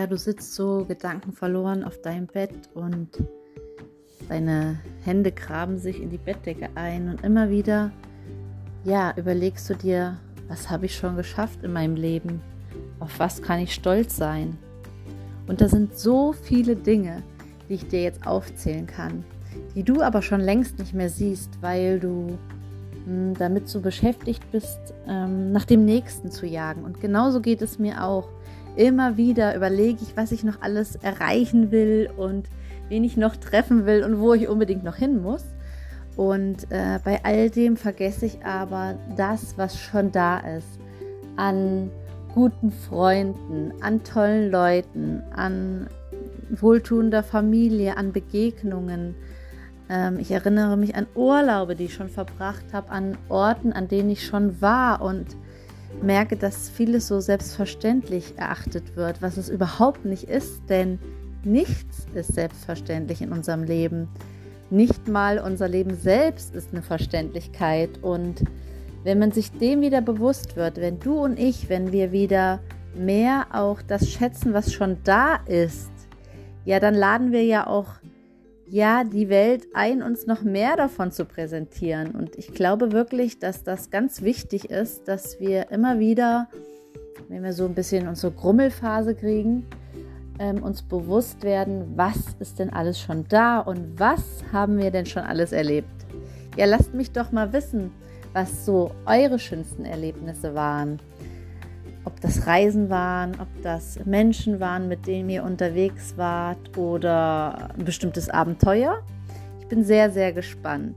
ja, du sitzt so gedankenverloren auf deinem Bett und deine Hände graben sich in die Bettdecke ein und immer wieder, ja, überlegst du dir, was habe ich schon geschafft in meinem Leben? Auf was kann ich stolz sein? Und da sind so viele Dinge, die ich dir jetzt aufzählen kann, die du aber schon längst nicht mehr siehst, weil du damit so beschäftigt bist, ähm, nach dem Nächsten zu jagen. Und genauso geht es mir auch. Immer wieder überlege ich, was ich noch alles erreichen will und wen ich noch treffen will und wo ich unbedingt noch hin muss. Und äh, bei all dem vergesse ich aber das, was schon da ist. An guten Freunden, an tollen Leuten, an wohltuender Familie, an Begegnungen. Ähm, ich erinnere mich an Urlaube, die ich schon verbracht habe, an Orten, an denen ich schon war und merke, dass vieles so selbstverständlich erachtet wird, was es überhaupt nicht ist, denn nichts ist selbstverständlich in unserem Leben. Nicht mal unser Leben selbst ist eine Verständlichkeit. Und wenn man sich dem wieder bewusst wird, wenn du und ich, wenn wir wieder mehr auch das schätzen, was schon da ist, ja, dann laden wir ja auch ja die Welt ein, uns noch mehr davon zu präsentieren. Und ich glaube wirklich, dass das ganz wichtig ist, dass wir immer wieder, wenn wir so ein bisschen unsere Grummelphase kriegen, ähm, uns bewusst werden, was ist denn alles schon da und was haben wir denn schon alles erlebt. Ja, lasst mich doch mal wissen, was so eure schönsten Erlebnisse waren ob das Reisen waren, ob das Menschen waren, mit denen ihr unterwegs wart oder ein bestimmtes Abenteuer. Ich bin sehr, sehr gespannt.